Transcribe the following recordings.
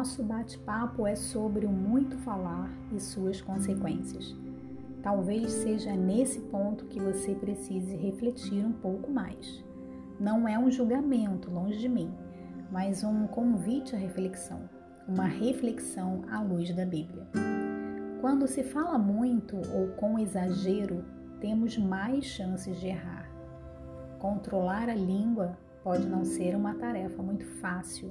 nosso bate-papo é sobre o muito falar e suas consequências. Talvez seja nesse ponto que você precise refletir um pouco mais. Não é um julgamento, longe de mim, mas um convite à reflexão, uma reflexão à luz da Bíblia. Quando se fala muito ou com exagero, temos mais chances de errar. Controlar a língua pode não ser uma tarefa muito fácil,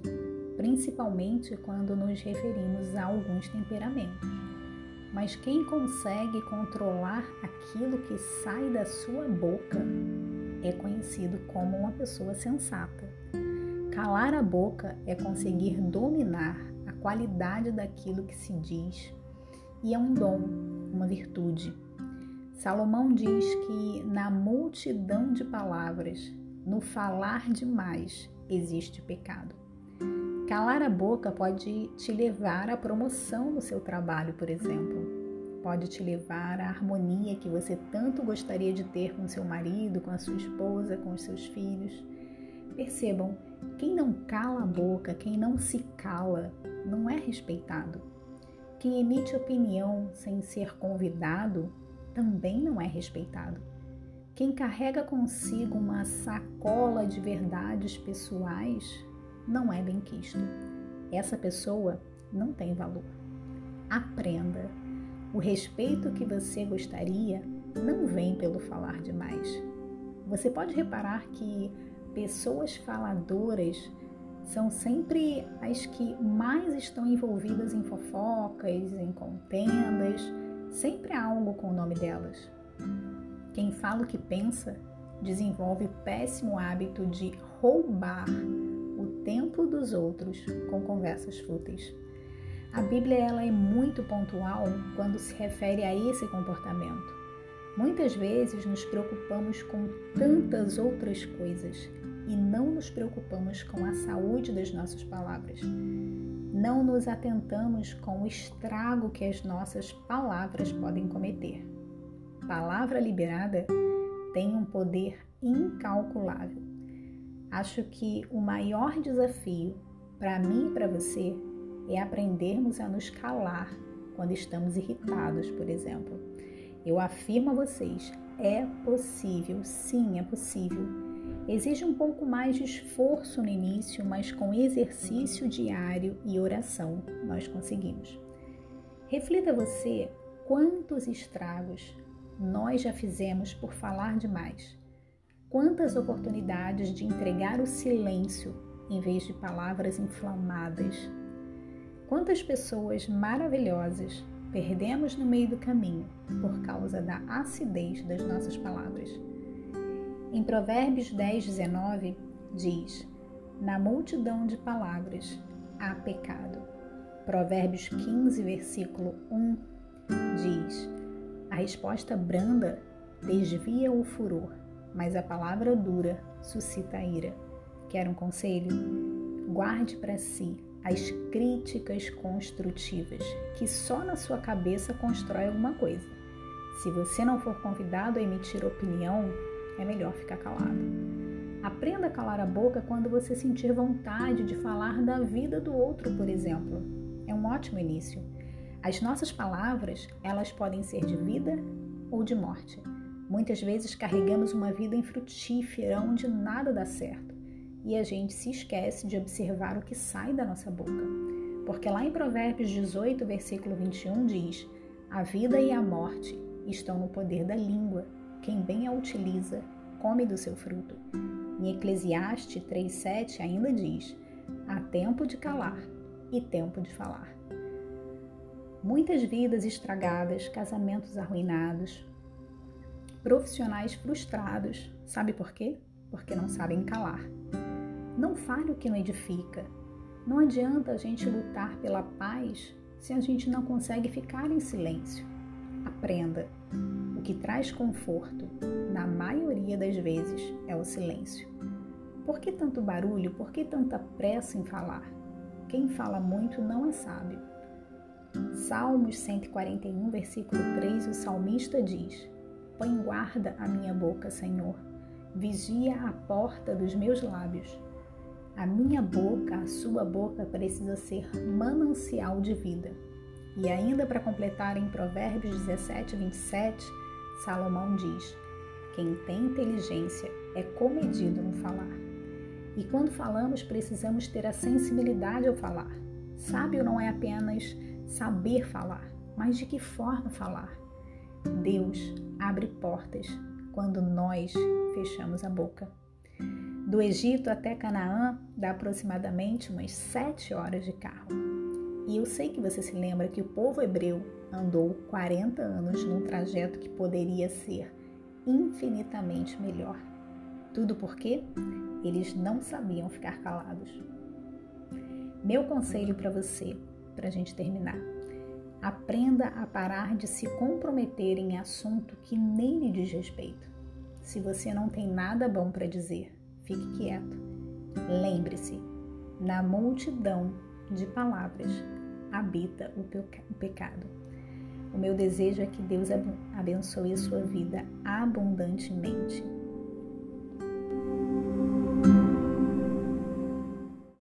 principalmente quando nos referimos a alguns temperamentos. Mas quem consegue controlar aquilo que sai da sua boca é conhecido como uma pessoa sensata. Calar a boca é conseguir dominar a qualidade daquilo que se diz e é um dom, uma virtude. Salomão diz que na multidão de palavras, no falar demais, existe pecado. Calar a boca pode te levar à promoção no seu trabalho, por exemplo. Pode te levar à harmonia que você tanto gostaria de ter com seu marido, com a sua esposa, com os seus filhos. Percebam, quem não cala a boca, quem não se cala, não é respeitado. Quem emite opinião sem ser convidado também não é respeitado. Quem carrega consigo uma sacola de verdades pessoais não é bem-quisto. Essa pessoa não tem valor. Aprenda. O respeito que você gostaria não vem pelo falar demais. Você pode reparar que pessoas faladoras são sempre as que mais estão envolvidas em fofocas, em contendas, Sempre há algo com o nome delas. Quem fala o que pensa desenvolve o péssimo hábito de roubar o tempo dos outros com conversas fúteis. A Bíblia ela é muito pontual quando se refere a esse comportamento. Muitas vezes nos preocupamos com tantas outras coisas e não nos preocupamos com a saúde das nossas palavras não nos atentamos com o estrago que as nossas palavras podem cometer. Palavra liberada tem um poder incalculável. Acho que o maior desafio para mim e para você é aprendermos a nos calar quando estamos irritados, por exemplo. Eu afirmo a vocês, é possível, sim, é possível Exige um pouco mais de esforço no início, mas com exercício diário e oração nós conseguimos. Reflita você quantos estragos nós já fizemos por falar demais. Quantas oportunidades de entregar o silêncio em vez de palavras inflamadas. Quantas pessoas maravilhosas perdemos no meio do caminho por causa da acidez das nossas palavras. Em Provérbios 10, 19, diz: Na multidão de palavras há pecado. Provérbios 15, versículo 1 diz: A resposta branda desvia o furor, mas a palavra dura suscita ira. Quer um conselho? Guarde para si as críticas construtivas, que só na sua cabeça constrói alguma coisa. Se você não for convidado a emitir opinião, é melhor ficar calado. Aprenda a calar a boca quando você sentir vontade de falar da vida do outro, por exemplo. É um ótimo início. As nossas palavras, elas podem ser de vida ou de morte. Muitas vezes carregamos uma vida infrutífera onde nada dá certo e a gente se esquece de observar o que sai da nossa boca. Porque lá em Provérbios 18, versículo 21 diz: A vida e a morte estão no poder da língua quem bem a utiliza, come do seu fruto. Em Eclesiastes 3,7 ainda diz: há tempo de calar e tempo de falar. Muitas vidas estragadas, casamentos arruinados, profissionais frustrados. Sabe por quê? Porque não sabem calar. Não fale o que não edifica. Não adianta a gente lutar pela paz se a gente não consegue ficar em silêncio. Aprenda. O que traz conforto, na maioria das vezes, é o silêncio. Por que tanto barulho? Por que tanta pressa em falar? Quem fala muito não é sábio. Salmos 141, versículo 3, o salmista diz: Põe guarda a minha boca, Senhor, vigia a porta dos meus lábios. A minha boca, a sua boca precisa ser manancial de vida. E ainda para completar em Provérbios 17, 27, Salomão diz: Quem tem inteligência é comedido no falar. E quando falamos, precisamos ter a sensibilidade ao falar. Sábio não é apenas saber falar, mas de que forma falar. Deus abre portas quando nós fechamos a boca. Do Egito até Canaã dá aproximadamente umas sete horas de carro. E eu sei que você se lembra que o povo hebreu andou 40 anos num trajeto que poderia ser infinitamente melhor. Tudo porque eles não sabiam ficar calados. Meu conselho para você, para a gente terminar: aprenda a parar de se comprometer em assunto que nem lhe diz respeito. Se você não tem nada bom para dizer, fique quieto. Lembre-se, na multidão de palavras habita o pecado. O meu desejo é que Deus abençoe a sua vida abundantemente